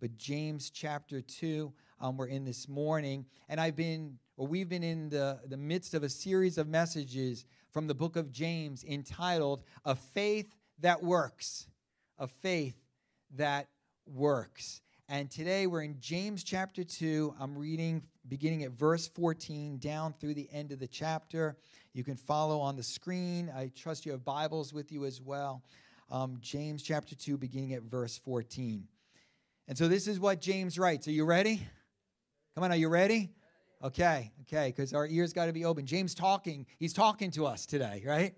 but James chapter 2, um, we're in this morning. And I've been, or we've been in the, the midst of a series of messages from the book of James entitled A Faith That Works. A Faith That Works. And today we're in James chapter 2. I'm reading beginning at verse 14 down through the end of the chapter. You can follow on the screen. I trust you have Bibles with you as well. Um, James chapter 2, beginning at verse 14. And so this is what James writes. Are you ready? Come on, are you ready? Okay, okay, because our ears got to be open. James talking, he's talking to us today, right?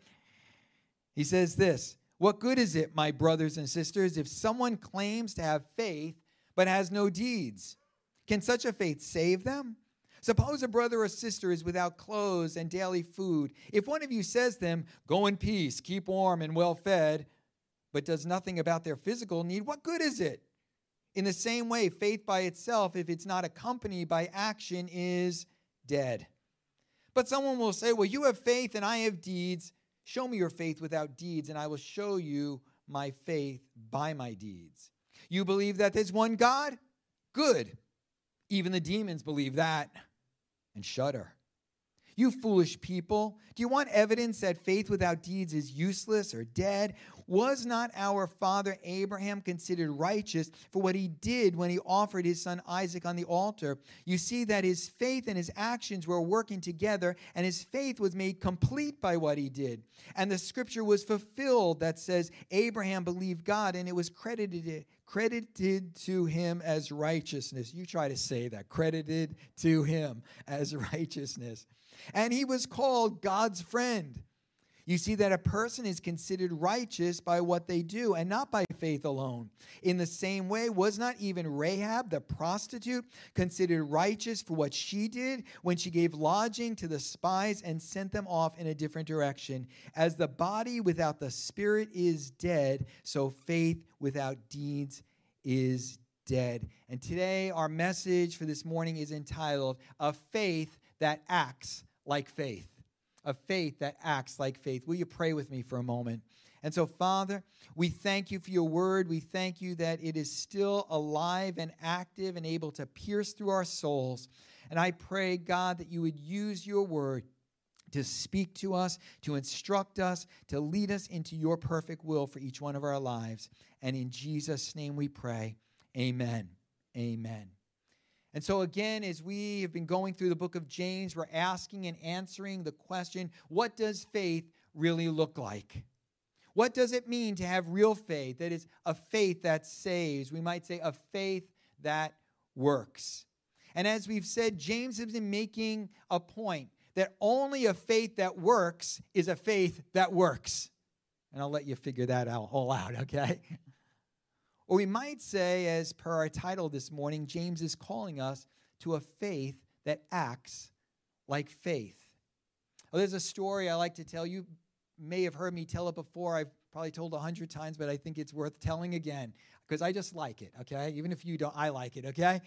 He says this What good is it, my brothers and sisters, if someone claims to have faith but has no deeds? Can such a faith save them? Suppose a brother or sister is without clothes and daily food. If one of you says them, Go in peace, keep warm and well fed, but does nothing about their physical need, what good is it? In the same way, faith by itself, if it's not accompanied by action, is dead. But someone will say, Well, you have faith and I have deeds. Show me your faith without deeds, and I will show you my faith by my deeds. You believe that there's one God? Good. Even the demons believe that and shudder. You foolish people, do you want evidence that faith without deeds is useless or dead? Was not our father Abraham considered righteous for what he did when he offered his son Isaac on the altar? You see that his faith and his actions were working together, and his faith was made complete by what he did. And the scripture was fulfilled that says, Abraham believed God, and it was credited, credited to him as righteousness. You try to say that, credited to him as righteousness. And he was called God's friend. You see that a person is considered righteous by what they do and not by faith alone. In the same way, was not even Rahab, the prostitute, considered righteous for what she did when she gave lodging to the spies and sent them off in a different direction? As the body without the spirit is dead, so faith without deeds is dead. And today, our message for this morning is entitled A Faith That Acts Like Faith a faith that acts like faith. Will you pray with me for a moment? And so, Father, we thank you for your word. We thank you that it is still alive and active and able to pierce through our souls. And I pray, God, that you would use your word to speak to us, to instruct us, to lead us into your perfect will for each one of our lives. And in Jesus' name we pray. Amen. Amen. And so, again, as we have been going through the book of James, we're asking and answering the question what does faith really look like? What does it mean to have real faith? That is, a faith that saves. We might say a faith that works. And as we've said, James has been making a point that only a faith that works is a faith that works. And I'll let you figure that out all out, okay? Or we might say, as per our title this morning, James is calling us to a faith that acts like faith. Well, there's a story I like to tell. You may have heard me tell it before. I've probably told a hundred times, but I think it's worth telling again because I just like it, okay? Even if you don't, I like it, okay?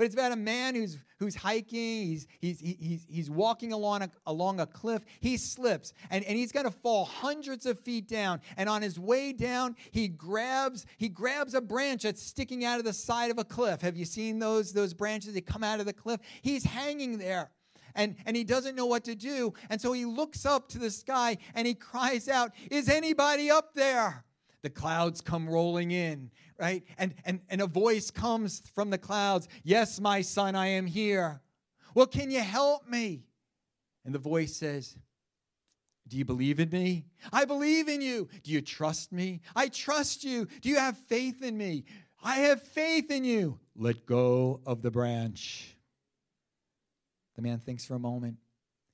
But it's about a man who's, who's hiking, he's, he's, he's, he's walking along a, along a cliff. He slips and, and he's going to fall hundreds of feet down. And on his way down, he grabs, he grabs a branch that's sticking out of the side of a cliff. Have you seen those, those branches that come out of the cliff? He's hanging there. And, and he doesn't know what to do. And so he looks up to the sky and he cries out, Is anybody up there? The clouds come rolling in, right? And, and, and a voice comes from the clouds Yes, my son, I am here. Well, can you help me? And the voice says, Do you believe in me? I believe in you. Do you trust me? I trust you. Do you have faith in me? I have faith in you. Let go of the branch. The man thinks for a moment.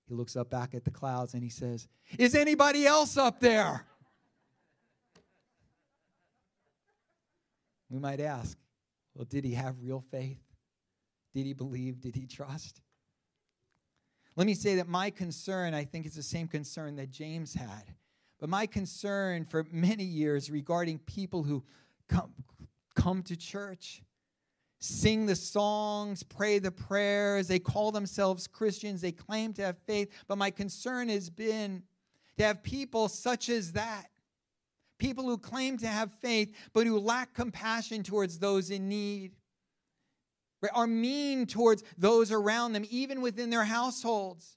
He looks up back at the clouds and he says, Is anybody else up there? We might ask, well, did he have real faith? Did he believe? Did he trust? Let me say that my concern, I think, is the same concern that James had. But my concern for many years regarding people who come, come to church, sing the songs, pray the prayers, they call themselves Christians, they claim to have faith, but my concern has been to have people such as that People who claim to have faith, but who lack compassion towards those in need, are mean towards those around them, even within their households.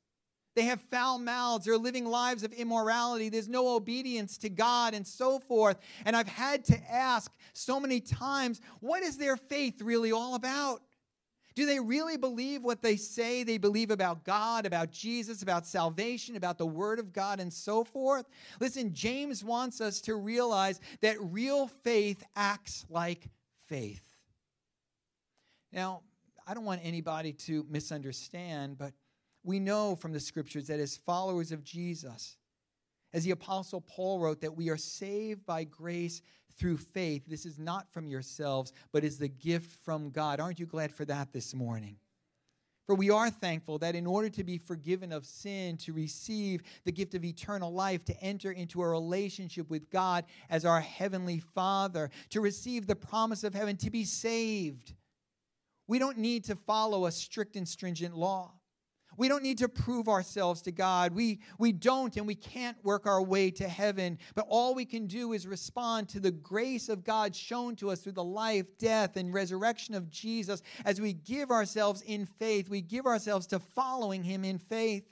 They have foul mouths. They're living lives of immorality. There's no obedience to God and so forth. And I've had to ask so many times what is their faith really all about? Do they really believe what they say they believe about God, about Jesus, about salvation, about the Word of God, and so forth? Listen, James wants us to realize that real faith acts like faith. Now, I don't want anybody to misunderstand, but we know from the scriptures that as followers of Jesus, as the Apostle Paul wrote, that we are saved by grace through faith. This is not from yourselves, but is the gift from God. Aren't you glad for that this morning? For we are thankful that in order to be forgiven of sin, to receive the gift of eternal life, to enter into a relationship with God as our Heavenly Father, to receive the promise of heaven, to be saved, we don't need to follow a strict and stringent law. We don't need to prove ourselves to God. We, we don't and we can't work our way to heaven. But all we can do is respond to the grace of God shown to us through the life, death, and resurrection of Jesus as we give ourselves in faith. We give ourselves to following Him in faith.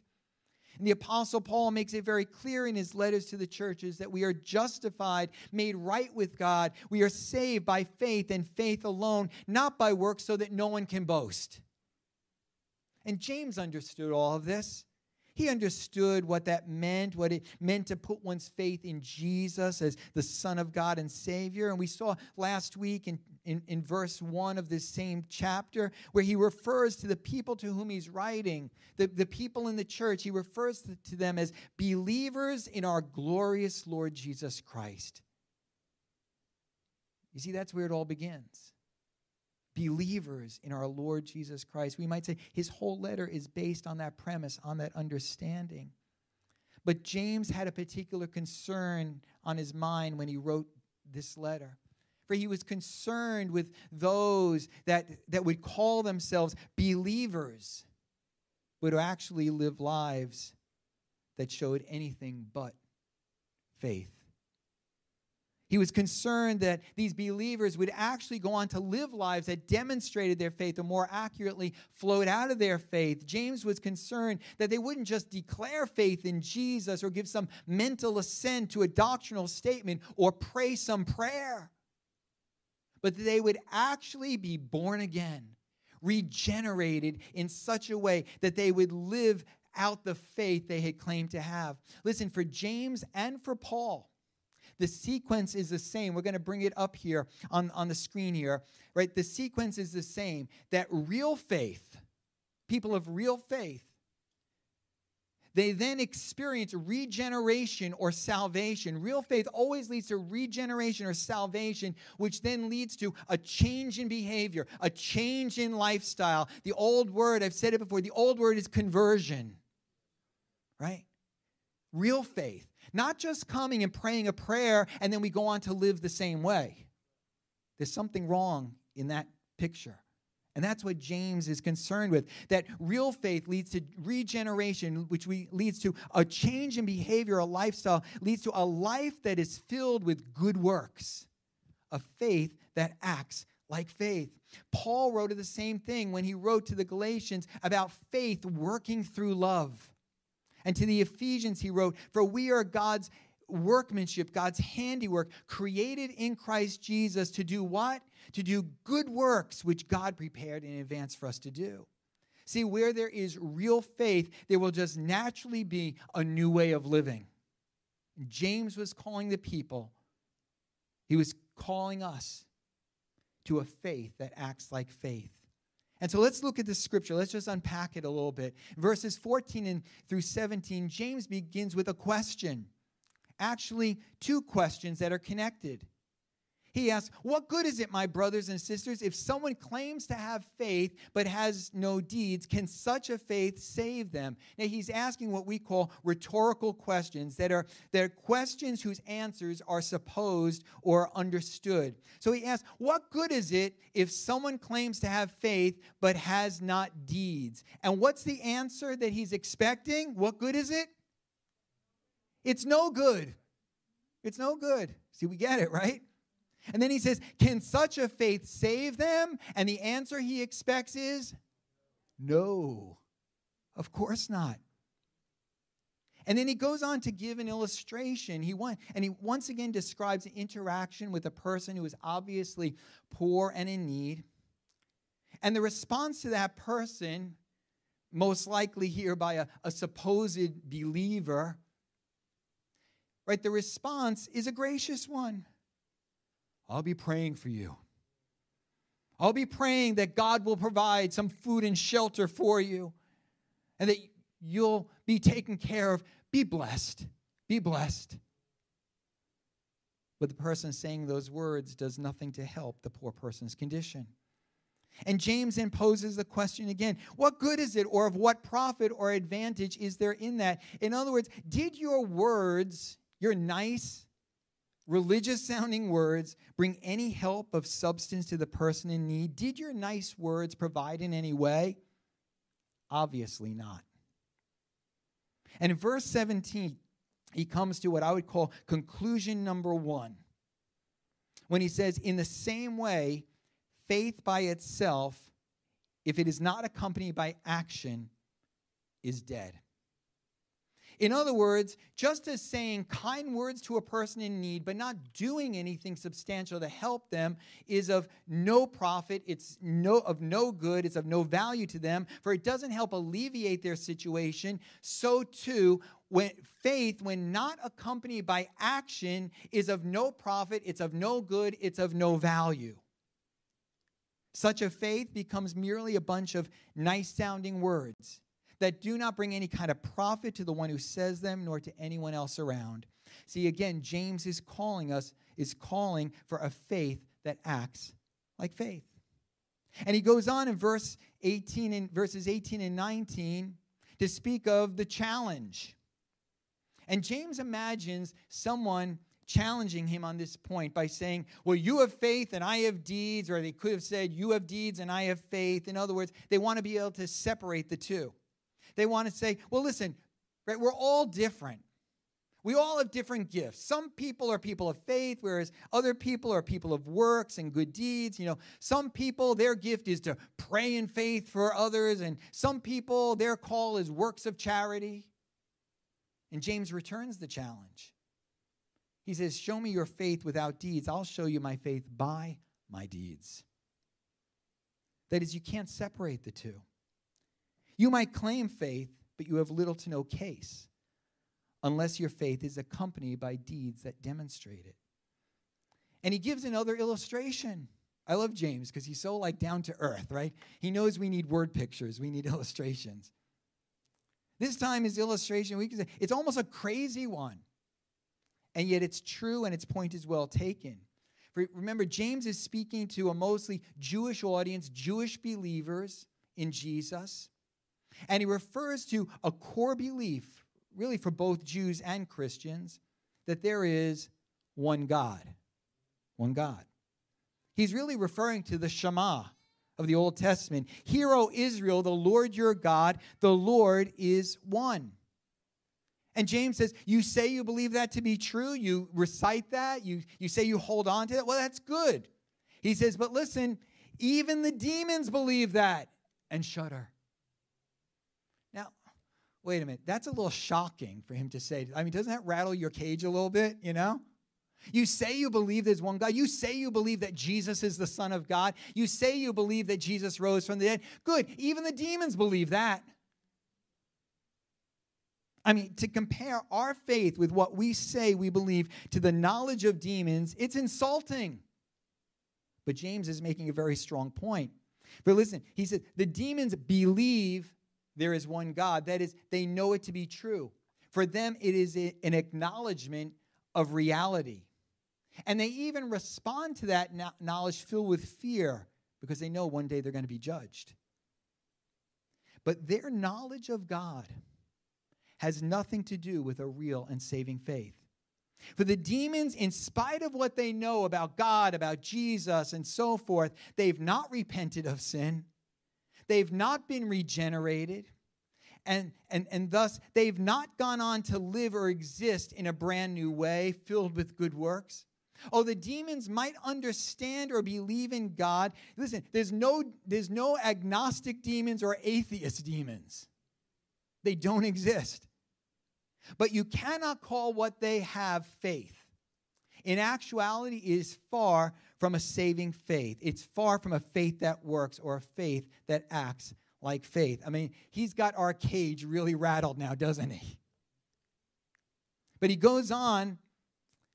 And the Apostle Paul makes it very clear in his letters to the churches that we are justified, made right with God. We are saved by faith and faith alone, not by works, so that no one can boast. And James understood all of this. He understood what that meant, what it meant to put one's faith in Jesus as the Son of God and Savior. And we saw last week in, in, in, verse 1 of this same chapter where he refers to the people to whom he's writing, the, the people in the church. He refers to, to them as believers in our glorious Lord Jesus Christ. You see, that's where it all begins believers in our Lord Jesus Christ. We might say his whole letter is based on that premise, on that understanding. But James had a particular concern on his mind when he wrote this letter. For he was concerned with those that, that would call themselves believers, but who actually live lives that showed anything but faith. He was concerned that these believers would actually go on to live lives that demonstrated their faith or more accurately flowed out of their faith. James was concerned that they wouldn't just declare faith in Jesus or give some mental assent to a doctrinal statement or pray some prayer, but that they would actually be born again, regenerated in such a way that they would live out the faith they had claimed to have. Listen, for James and for Paul, the sequence is the same. We're going to bring it up here on, on the screen here, right? The sequence is the same that real faith, people of real faith, they then experience regeneration or salvation. Real faith always leads to regeneration or salvation, which then leads to a change in behavior, a change in lifestyle. The old word, I've said it before, the old word is conversion, right? Real faith. Not just coming and praying a prayer and then we go on to live the same way. There's something wrong in that picture. And that's what James is concerned with. That real faith leads to regeneration, which we, leads to a change in behavior, a lifestyle, leads to a life that is filled with good works, a faith that acts like faith. Paul wrote of the same thing when he wrote to the Galatians about faith working through love. And to the Ephesians, he wrote, For we are God's workmanship, God's handiwork, created in Christ Jesus to do what? To do good works which God prepared in advance for us to do. See, where there is real faith, there will just naturally be a new way of living. James was calling the people, he was calling us to a faith that acts like faith. And so let's look at the scripture. Let's just unpack it a little bit. Verses 14 and through 17, James begins with a question. Actually, two questions that are connected. He asks, What good is it, my brothers and sisters, if someone claims to have faith but has no deeds? Can such a faith save them? Now, he's asking what we call rhetorical questions that are, that are questions whose answers are supposed or understood. So he asks, What good is it if someone claims to have faith but has not deeds? And what's the answer that he's expecting? What good is it? It's no good. It's no good. See, we get it, right? And then he says, Can such a faith save them? And the answer he expects is no, of course not. And then he goes on to give an illustration. He want, and he once again describes the interaction with a person who is obviously poor and in need. And the response to that person, most likely here by a, a supposed believer, right? The response is a gracious one. I'll be praying for you. I'll be praying that God will provide some food and shelter for you and that you'll be taken care of. Be blessed. Be blessed. But the person saying those words does nothing to help the poor person's condition. And James then poses the question again what good is it, or of what profit or advantage is there in that? In other words, did your words, your nice, religious sounding words bring any help of substance to the person in need? Did your nice words provide in any way? Obviously not. And in verse 17, he comes to what I would call conclusion number one. When he says, In the same way, faith by itself, if it is not accompanied by action, is dead. In other words, just as saying kind words to a person in need, but not doing anything substantial to help them, is of no profit, it's no, of no good, it's of no value to them, for it doesn't help alleviate their situation, so too, when faith, when not accompanied by action, is of no profit, it's of no good, it's of no value. Such a faith becomes merely a bunch of nice sounding words that do not bring any kind of profit to the one who says them nor to anyone else around. See, again, James is calling us, is calling for a faith that acts like faith. And he goes on in verse 18 and verses 18 and 19 to speak of the challenge. And James imagines someone challenging him on this point by saying, Well, you have faith and I have deeds, or they could have said, You have deeds and I have faith. In other words, they want to be able to separate the two. They want to say, well, listen, right, we're all different. We all have different gifts. Some people are people of faith, whereas other people are people of works and good deeds. You know, some people, their gift is to pray in faith for others, and some people, their call is works of charity. And James returns the challenge. He says, Show me your faith without deeds. I'll show you my faith by my deeds. That is, you can't separate the two. You might claim faith, but you have little to no case unless your faith is accompanied by deeds that demonstrate it. And he gives another illustration. I love James because he's so like down to earth, right? He knows we need word pictures, we need illustrations. This time his illustration, we can say it's almost a crazy one. And yet it's true and its point is well taken. For remember, James is speaking to a mostly Jewish audience, Jewish believers in Jesus. And he refers to a core belief, really for both Jews and Christians, that there is one God. One God. He's really referring to the Shema of the Old Testament. Hear, O Israel, the Lord your God, the Lord is one. And James says, You say you believe that to be true. You recite that. You, you say you hold on to that. Well, that's good. He says, But listen, even the demons believe that and shudder wait a minute, that's a little shocking for him to say. I mean, doesn't that rattle your cage a little bit, you know? You say you believe there's one God. You say you believe that Jesus is the Son of God. You say you believe that Jesus rose from the dead. Good. Even the demons believe that. I mean, to compare our faith with what we say we believe to the knowledge of demons, it's insulting. But James is making a very strong point. But listen, he said, the demons believe there is one God. That is, they know it to be true. For them, it is an acknowledgement of reality. And they even respond to that knowledge filled with fear because they know one day they're going to be judged. But their knowledge of God has nothing to do with a real and saving faith. For the demons, in spite of what they know about God, about Jesus, and so forth, they've not repented of sin. They've not been regenerated. And, and, and thus, they've not gone on to live or exist in a brand new way filled with good works. Oh, the demons might understand or believe in God. Listen, there's no, there's no agnostic demons or atheist demons. They don't exist. But you cannot call what they have faith. In actuality, it is far from a saving faith. It's far from a faith that works or a faith that acts like faith. I mean, he's got our cage really rattled now, doesn't he? But he goes on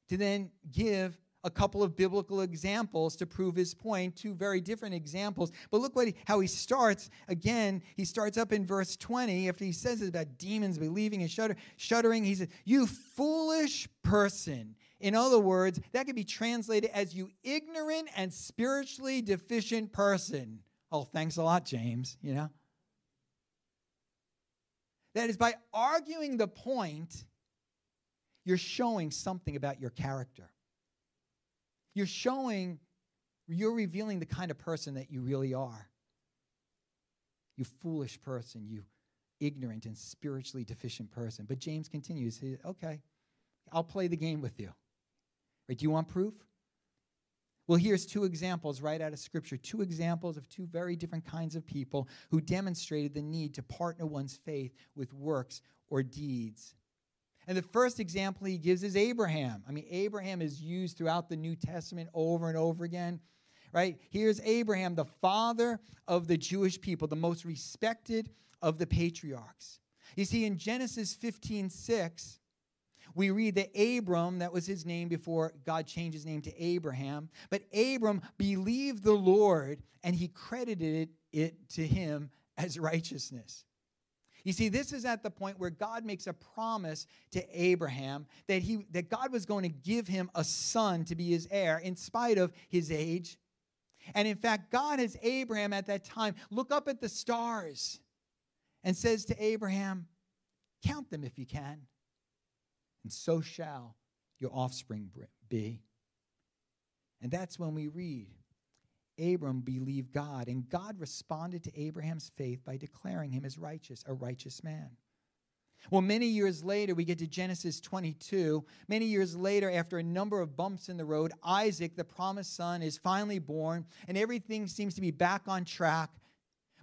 to then give a couple of biblical examples to prove his point, two very different examples. But look what he, how he starts. Again, he starts up in verse 20 after he says about demons believing and shudder, shuddering. He says, You foolish person. In other words, that could be translated as you ignorant and spiritually deficient person. Oh, thanks a lot, James, you know? That is by arguing the point, you're showing something about your character. You're showing, you're revealing the kind of person that you really are. You foolish person, you ignorant and spiritually deficient person. But James continues, he, okay, I'll play the game with you. Do you want proof? Well, here's two examples right out of Scripture. Two examples of two very different kinds of people who demonstrated the need to partner one's faith with works or deeds. And the first example he gives is Abraham. I mean, Abraham is used throughout the New Testament over and over again. Right? Here's Abraham, the father of the Jewish people, the most respected of the patriarchs. You see, in Genesis 15 6, we read that Abram, that was his name before God changed his name to Abraham, but Abram believed the Lord and he credited it to him as righteousness. You see, this is at the point where God makes a promise to Abraham that, he, that God was going to give him a son to be his heir in spite of his age. And in fact, God has Abraham at that time look up at the stars and says to Abraham, Count them if you can, and so shall your offspring be. And that's when we read Abram believed God, and God responded to Abraham's faith by declaring him as righteous, a righteous man. Well, many years later, we get to Genesis 22. Many years later, after a number of bumps in the road, Isaac, the promised son, is finally born, and everything seems to be back on track.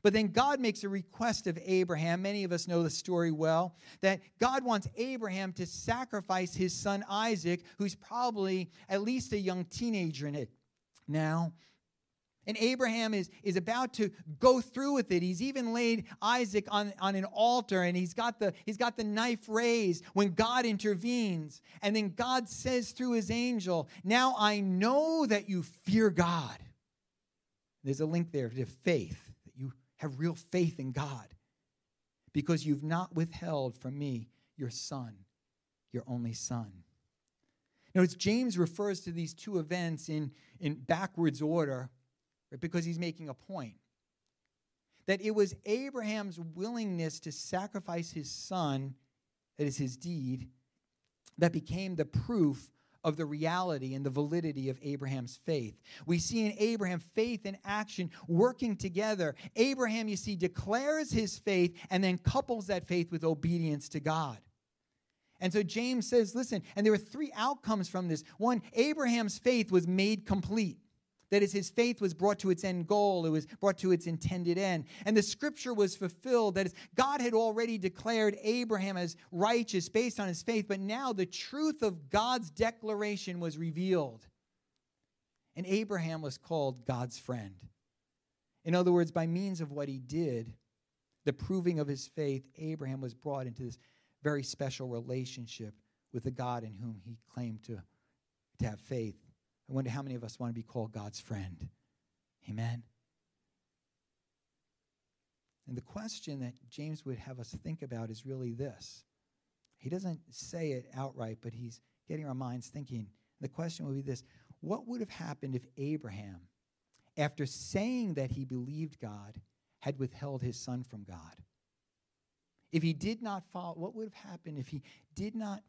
But then God makes a request of Abraham. Many of us know the story well that God wants Abraham to sacrifice his son Isaac, who's probably at least a young teenager in it now. And Abraham is, is about to go through with it. He's even laid Isaac on, on an altar and he's got, the, he's got the knife raised when God intervenes. And then God says through his angel, Now I know that you fear God. There's a link there to faith, have real faith in God because you've not withheld from me your son, your only son. Notice James refers to these two events in, in backwards order right? because he's making a point. That it was Abraham's willingness to sacrifice his son, that is his deed, that became the proof of the reality and the validity of Abraham's faith. We see in Abraham faith and action working together. Abraham, you see, declares his faith and then couples that faith with obedience to God. And so James says, listen, and there are three outcomes from this. One, Abraham's faith was made complete. That is, his faith was brought to its end goal, it was brought to its intended end. And the scripture was fulfilled. That is, God had already declared Abraham as righteous based on his faith, but now the truth of God's declaration was revealed. And Abraham was called God's friend. In other words, by means of what he did, the proving of his faith, Abraham was brought into this very special relationship with the God in whom he claimed to, to have faith. I wonder how many of us want to be called God's friend. Amen. And the question that James would have us think about is really this. He doesn't say it outright, but he's getting our minds thinking. The question would be this What would have happened if Abraham, after saying that he believed God, had withheld his son from God? If he did not follow, what would have happened if he did not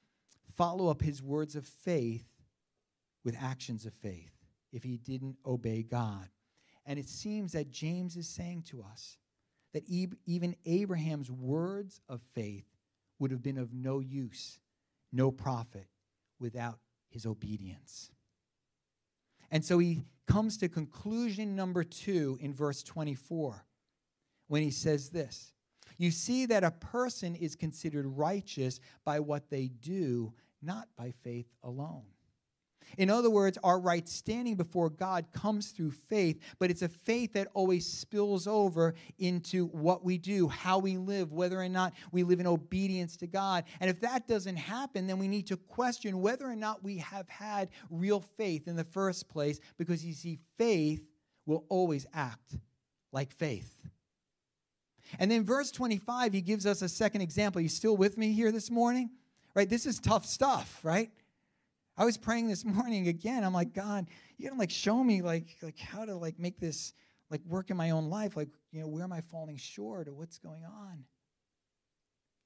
follow up his words of faith with actions of faith if he didn't obey God. And it seems that James is saying to us that even Abraham's words of faith would have been of no use, no profit without his obedience. And so he comes to conclusion number two in verse 24 when he says this You see that a person is considered righteous by what they do, not by faith alone. In other words, our right standing before God comes through faith, but it's a faith that always spills over into what we do, how we live, whether or not we live in obedience to God. And if that doesn't happen, then we need to question whether or not we have had real faith in the first place, because you see, faith will always act like faith. And then verse 25, he gives us a second example. Are you still with me here this morning? Right? This is tough stuff, right? I was praying this morning again. I'm like, God, you gotta like show me like like how to like make this like work in my own life. Like, you know, where am I falling short or what's going on?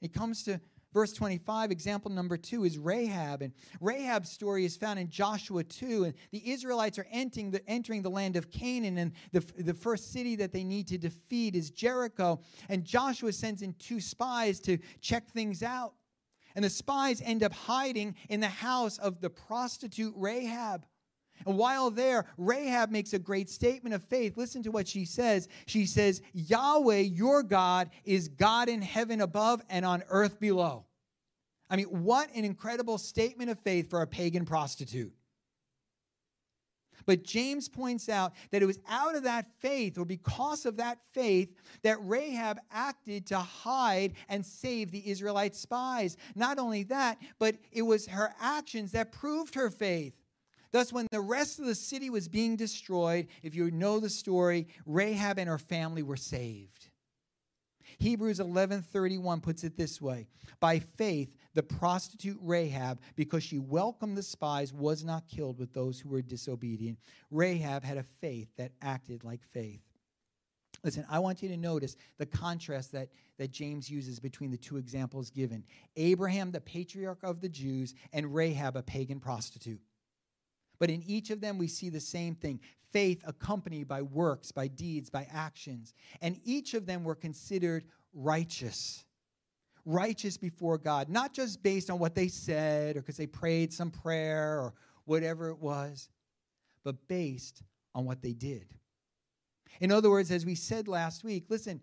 It comes to verse 25 example number two is rahab and rahab's story is found in joshua 2 and the israelites are entering the, entering the land of canaan and the, the first city that they need to defeat is jericho and joshua sends in two spies to check things out and the spies end up hiding in the house of the prostitute Rahab. And while there, Rahab makes a great statement of faith. Listen to what she says. She says, Yahweh, your God, is God in heaven above and on earth below. I mean, what an incredible statement of faith for a pagan prostitute. But James points out that it was out of that faith, or because of that faith, that Rahab acted to hide and save the Israelite spies. Not only that, but it was her actions that proved her faith. Thus, when the rest of the city was being destroyed, if you know the story, Rahab and her family were saved. Hebrews 11:31 puts it this way: By faith the prostitute Rahab, because she welcomed the spies, was not killed with those who were disobedient. Rahab had a faith that acted like faith. Listen, I want you to notice the contrast that, that James uses between the two examples given Abraham, the patriarch of the Jews, and Rahab, a pagan prostitute. But in each of them, we see the same thing faith accompanied by works, by deeds, by actions. And each of them were considered righteous righteous before God, not just based on what they said or because they prayed some prayer or whatever it was, but based on what they did. In other words, as we said last week, listen,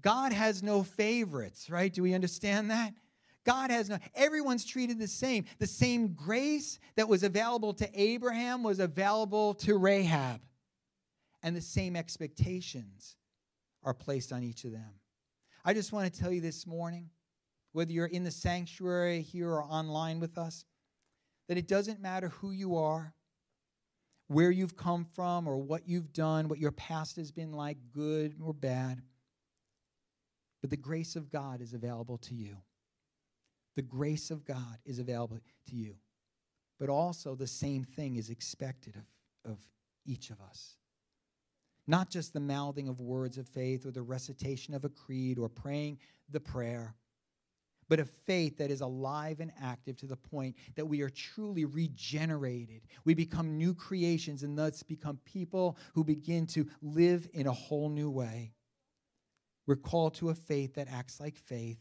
God has no favorites, right? Do we understand that? God has no, everyone's treated the same. The same grace that was available to Abraham was available to Rahab. And the same expectations are placed on each of them. I just want to tell you this morning whether you're in the sanctuary here or online with us, that it doesn't matter who you are, where you've come from, or what you've done, what your past has been like, good or bad. But the grace of God is available to you. The grace of God is available to you. But also, the same thing is expected of, of each of us. Not just the mouthing of words of faith or the recitation of a creed or praying the prayer but a faith that is alive and active to the point that we are truly regenerated. We become new creations and thus become people who begin to live in a whole new way. We're called to a faith that acts like faith.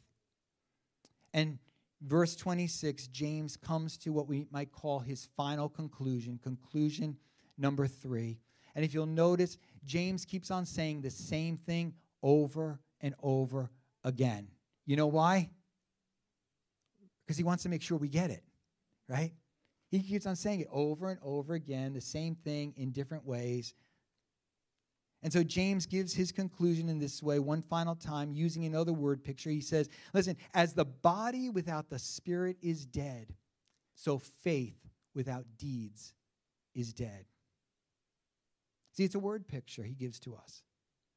And verse 26, James comes to what we might call his final conclusion, conclusion number three. And if you'll notice, James keeps on saying the same thing over and over again. You know why? because he wants to make sure we get it, right? He keeps on saying it over and over again, the same thing in different ways. And so James gives his conclusion in this way, one final time, using another word picture. He says, Listen, as the body without the spirit is dead, so faith without deeds is dead. See, it's a word picture he gives to us.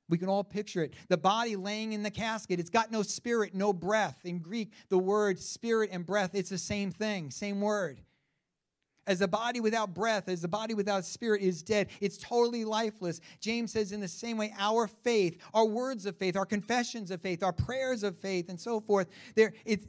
We can all picture it. The body laying in the casket, it's got no spirit, no breath. In Greek, the word spirit and breath, it's the same thing, same word. As the body without breath, as the body without spirit is dead, it's totally lifeless. James says, in the same way, our faith, our words of faith, our confessions of faith, our prayers of faith, and so forth,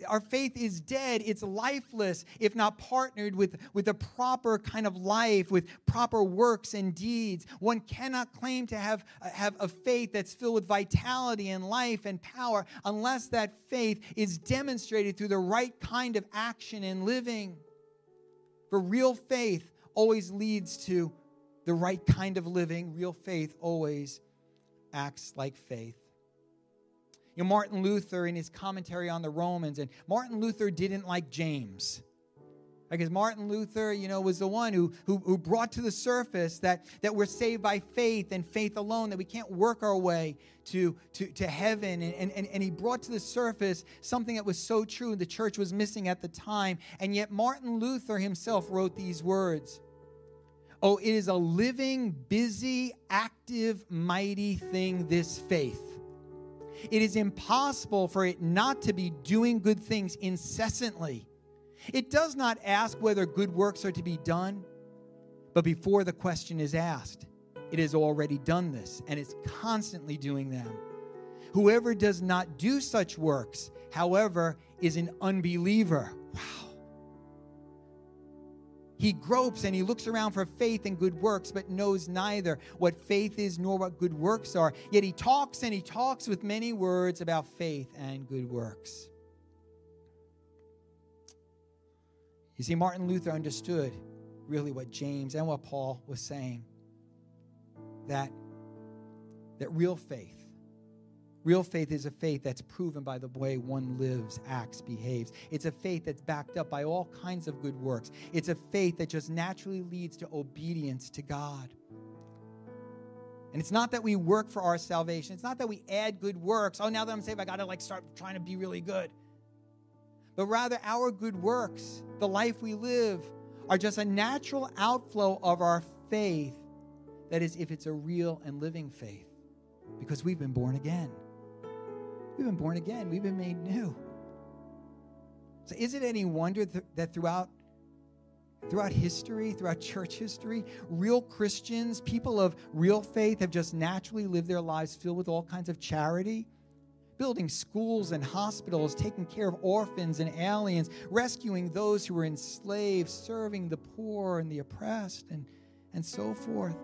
our faith is dead. It's lifeless if not partnered with, with a proper kind of life, with proper works and deeds. One cannot claim to have, have a faith that's filled with vitality and life and power unless that faith is demonstrated through the right kind of action and living. For real faith always leads to the right kind of living, real faith always acts like faith. You know, Martin Luther, in his commentary on the Romans, and Martin Luther didn't like James. Because Martin Luther, you know, was the one who, who, who, brought to the surface that, that we're saved by faith and faith alone, that we can't work our way to, to, to heaven. And, and, and he brought to the surface something that was so true the church was missing at the time. And yet Martin Luther himself wrote these words. Oh, it is a living, busy, active, mighty thing, this faith. It is impossible for it not to be doing good things incessantly it does not ask whether good works are to be done, but before the question is asked, it has already done this and is constantly doing them. Whoever does not do such works, however, is an unbeliever. Wow. He gropes and he looks around for faith and good works, but knows neither what faith is nor what good works are. Yet he talks and he talks with many words about faith and good works. You see, Martin Luther understood really what James and what Paul was saying that, that real faith, real faith is a faith that's proven by the way one lives, acts, behaves. It's a faith that's backed up by all kinds of good works. It's a faith that just naturally leads to obedience to God. And it's not that we work for our salvation. It's not that we add good works. Oh, now that I'm saved, I got to like start trying to be really good but rather our good works, the life we live, are just a natural outflow of our faith. That is, if it's a real and living faith, because we've been born again. We've been born again, we've been made new. So, is it any wonder th- that throughout throughout history, throughout church history, real Christians, people of real faith, have just naturally lived their lives filled with all kinds of charity, building schools and hospitals, taking care of orphans and aliens, rescuing those who were enslaved, serving the poor and the oppressed, and, and so forth.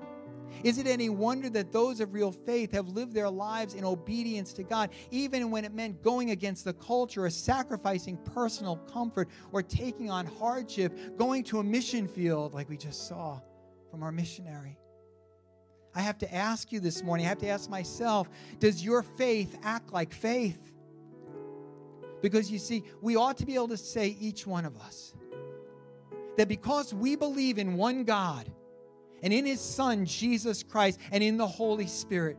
Is it any wonder that those of real faith have lived their lives in obedience to God, even when it meant going against the culture or sacrificing personal comfort or taking on hardship, going to a mission field like we just saw from our missionary? I have to ask you this morning, I have to ask myself, does your faith act like faith? Because you see, we ought to be able to say, each one of us, that because we believe in one God and in His Son, Jesus Christ, and in the Holy Spirit,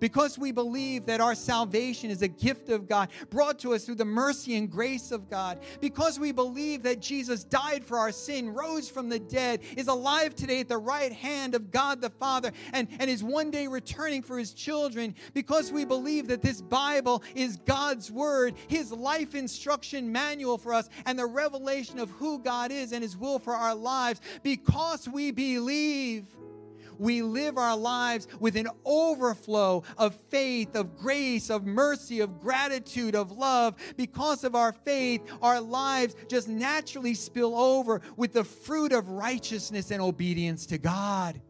because we believe that our salvation is a gift of God brought to us through the mercy and grace of God, because we believe that Jesus died for our sin, rose from the dead, is alive today at the right hand of God the Father, and, and is one day returning for his children, because we believe that this Bible is God's word, his life instruction manual for us, and the revelation of who God is and his will for our lives, because we believe we live our lives with an overflow of faith, of grace, of mercy, of gratitude, of love. Because of our faith, our lives just naturally spill over with the fruit of righteousness and obedience to God.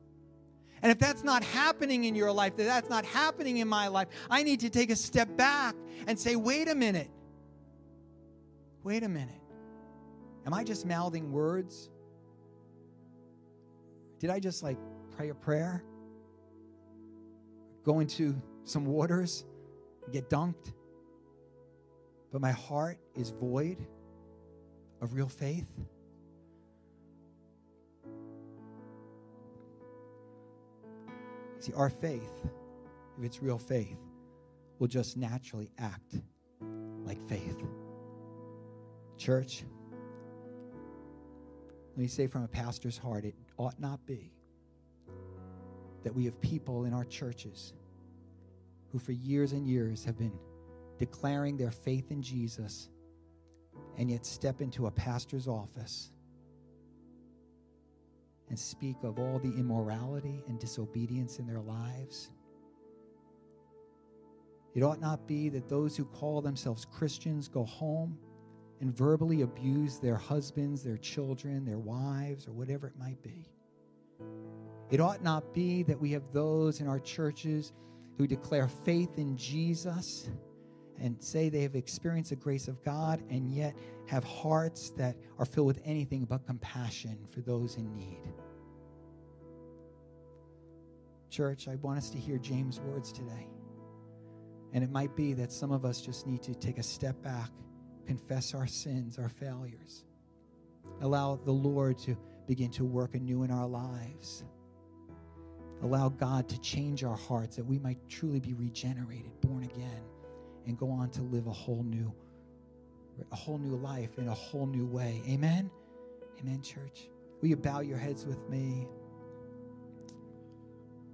And if that's not happening in your life, that that's not happening in my life, I need to take a step back and say, wait a minute. Wait a minute. Am I just mouthing words? Did I just like pray a prayer, go into some waters, get dunked, but my heart is void of real faith? See, our faith, if it's real faith, will just naturally act like faith. Church, let me say from a pastor's heart, it ought not be that we have people in our churches who, for years and years, have been declaring their faith in Jesus and yet step into a pastor's office and speak of all the immorality and disobedience in their lives. It ought not be that those who call themselves Christians go home and verbally abuse their husbands, their children, their wives, or whatever it might be. It ought not be that we have those in our churches who declare faith in Jesus and say they have experienced the grace of God and yet have hearts that are filled with anything but compassion for those in need. Church, I want us to hear James' words today. And it might be that some of us just need to take a step back, confess our sins, our failures, allow the Lord to begin to work anew in our lives. Allow God to change our hearts that we might truly be regenerated, born again, and go on to live a whole new a whole new life in a whole new way. Amen. Amen, church. Will you bow your heads with me?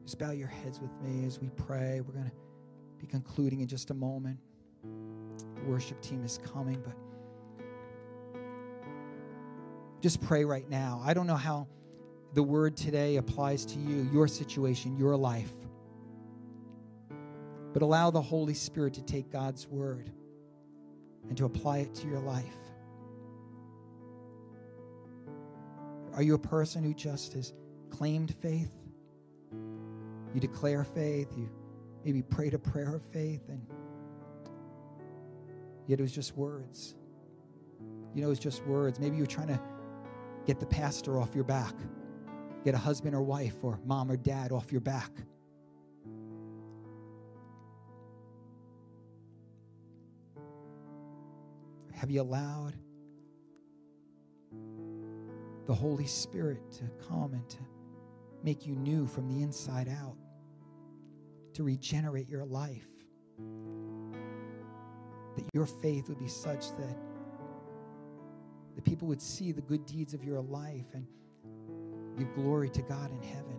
Just bow your heads with me as we pray. We're going to be concluding in just a moment. The worship team is coming, but just pray right now. I don't know how the word today applies to you, your situation, your life. But allow the Holy Spirit to take God's word and to apply it to your life. Are you a person who just has claimed faith? You declare faith, you maybe prayed a prayer of faith, and yet it was just words. You know, it was just words. Maybe you were trying to get the pastor off your back, get a husband or wife or mom or dad off your back. Have you allowed the Holy Spirit to come and to make you new from the inside out, to regenerate your life? That your faith would be such that the people would see the good deeds of your life and give glory to God in heaven.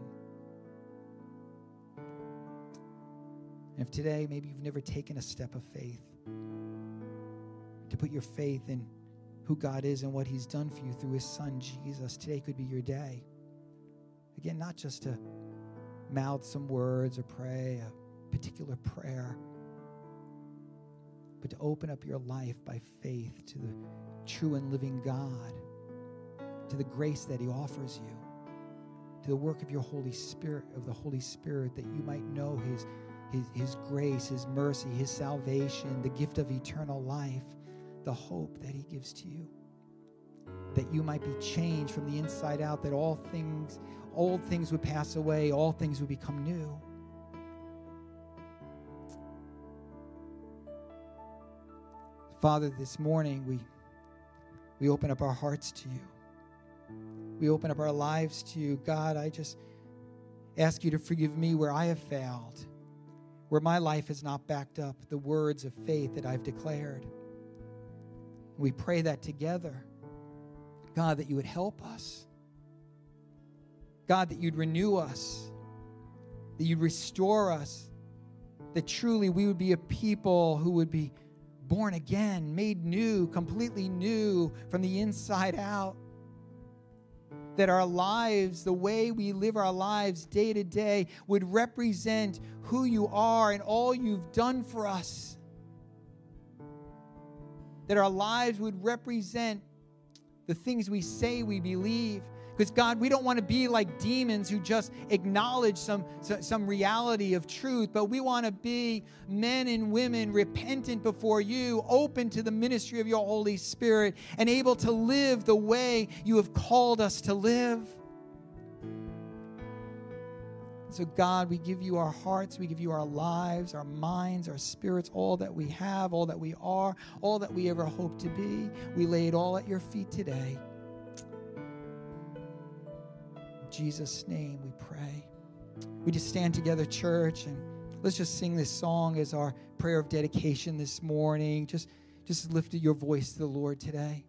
And if today maybe you've never taken a step of faith, to put your faith in who God is and what He's done for you through His Son, Jesus. Today could be your day. Again, not just to mouth some words or pray a particular prayer, but to open up your life by faith to the true and living God, to the grace that He offers you, to the work of your Holy Spirit, of the Holy Spirit, that you might know His, His, His grace, His mercy, His salvation, the gift of eternal life the hope that He gives to you. That you might be changed from the inside out, that all things, old things would pass away, all things would become new. Father, this morning we, we open up our hearts to you. We open up our lives to you. God, I just ask you to forgive me where I have failed, where my life has not backed up the words of faith that I've declared. We pray that together. God, that you would help us. God, that you'd renew us, that you'd restore us, that truly we would be a people who would be born again, made new, completely new from the inside out. That our lives, the way we live our lives day to day, would represent who you are and all you've done for us that our lives would represent the things we say we believe. Because, God, we don't want to be like demons who just acknowledge some, some reality of truth, but we want to be men and women repentant before you, open to the ministry of your Holy Spirit, and able to live the way you have called us to live. So, God, we give you our hearts, we give you our lives, our minds, our spirits, all that we have, all that we are, all that we ever hope to be. We lay it all at your feet today. Jesus' name we pray. We just stand together, church, and let's just sing this song as our prayer of dedication this morning. Just, just lift your voice to the Lord today.